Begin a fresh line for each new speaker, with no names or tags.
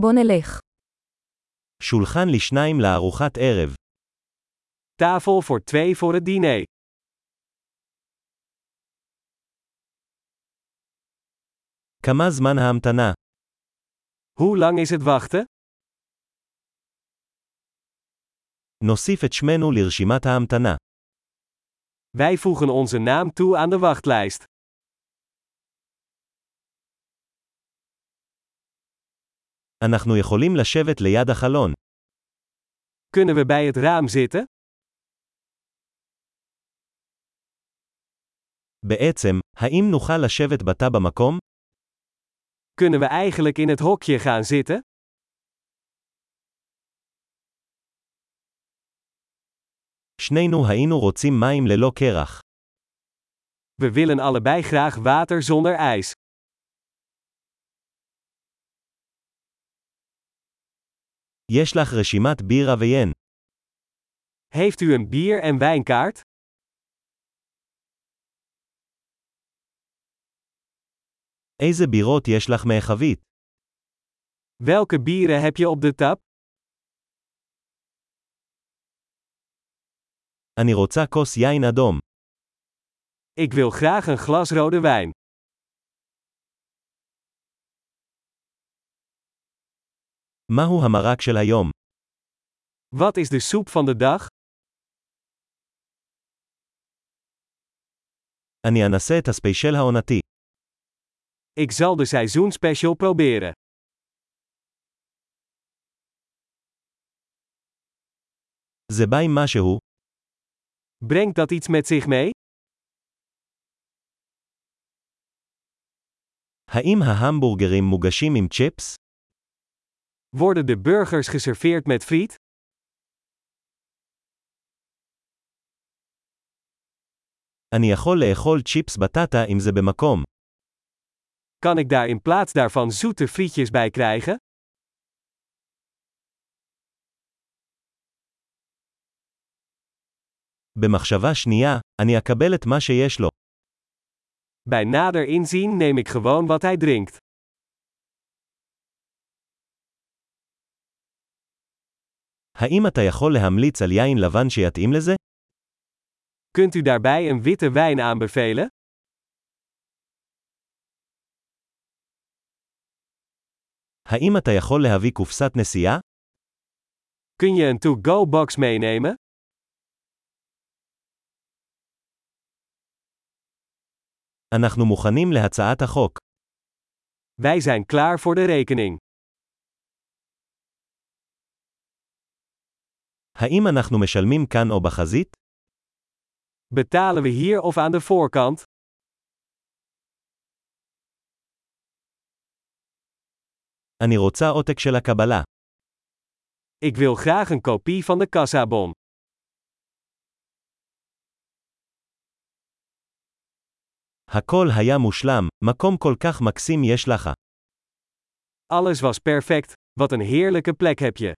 בוא נלך.
שולחן לשניים לארוחת ערב.
Tafel voor twee voor het diner.
כמה זמן ההמתנה?
Hoe lang is het wachten?
נוסיף את שמנו לרשימת ההמתנה.
Wij voegen onze naam toe aan de wachtlijst.
אנחנו יכולים לשבת ליד החלון.
Kunnen we bij het raam zitten?
בעצם, האם נוכל לשבת בתא במקום?
Kunnen we eigenlijk in het hokje gaan zitten?
שנינו היינו רוצים מים ללא קרח.
We willen allebei graag water zonder ijs.
יש לך רשימת בירה ויין.
Heeft u een bier- en wijnkaart?
איזה בירות יש לך מהחבית?
Welke bieren heb je op de tap?
אני רוצה כוס יין אדום.
Ik wil graag een glas rode wijn.
מהו המרק של היום?
Wat is de soep van de dag?
אני אנסה את הספיישל העונתי.
Ik zal de seizoenspecial proberen.
זה בא עם משהו?
Brengt dat iets met zich mee?
האם ההמבורגרים מוגשים עם צ'יפס?
Worden de burgers geserveerd met friet?
אני יכול לאכול צ'יפס בטטה אם זה במקום.
Kan ik daar in plaats daarvan zoete frietjes bij krijgen?
במחשבה שנייה, אני אקבל את מה שיש לו.
Bij nader inzien neem ik gewoon wat hij drinkt.
האם אתה יכול להמליץ על יין לבן שיתאים לזה?
Kunt u daarbij een witte wijn aanbevelen?
האם אתה יכול להביא קופסת נסיעה?
Kun je een to-go box meenemen?
אנחנו מוכנים להצעת החוק.
Wij zijn klaar voor de rekening.
האם אנחנו משלמים כאן או בחזית?
Betalen we hier of aan de voorkant?
אני רוצה עותק של הקבלה.
Ik wil graag een kopie van de kassabon.
הכל היה מושלם, מקום כל כך מקסים יש לך.
Alles was perfect, wat een heerlijke plek heb je.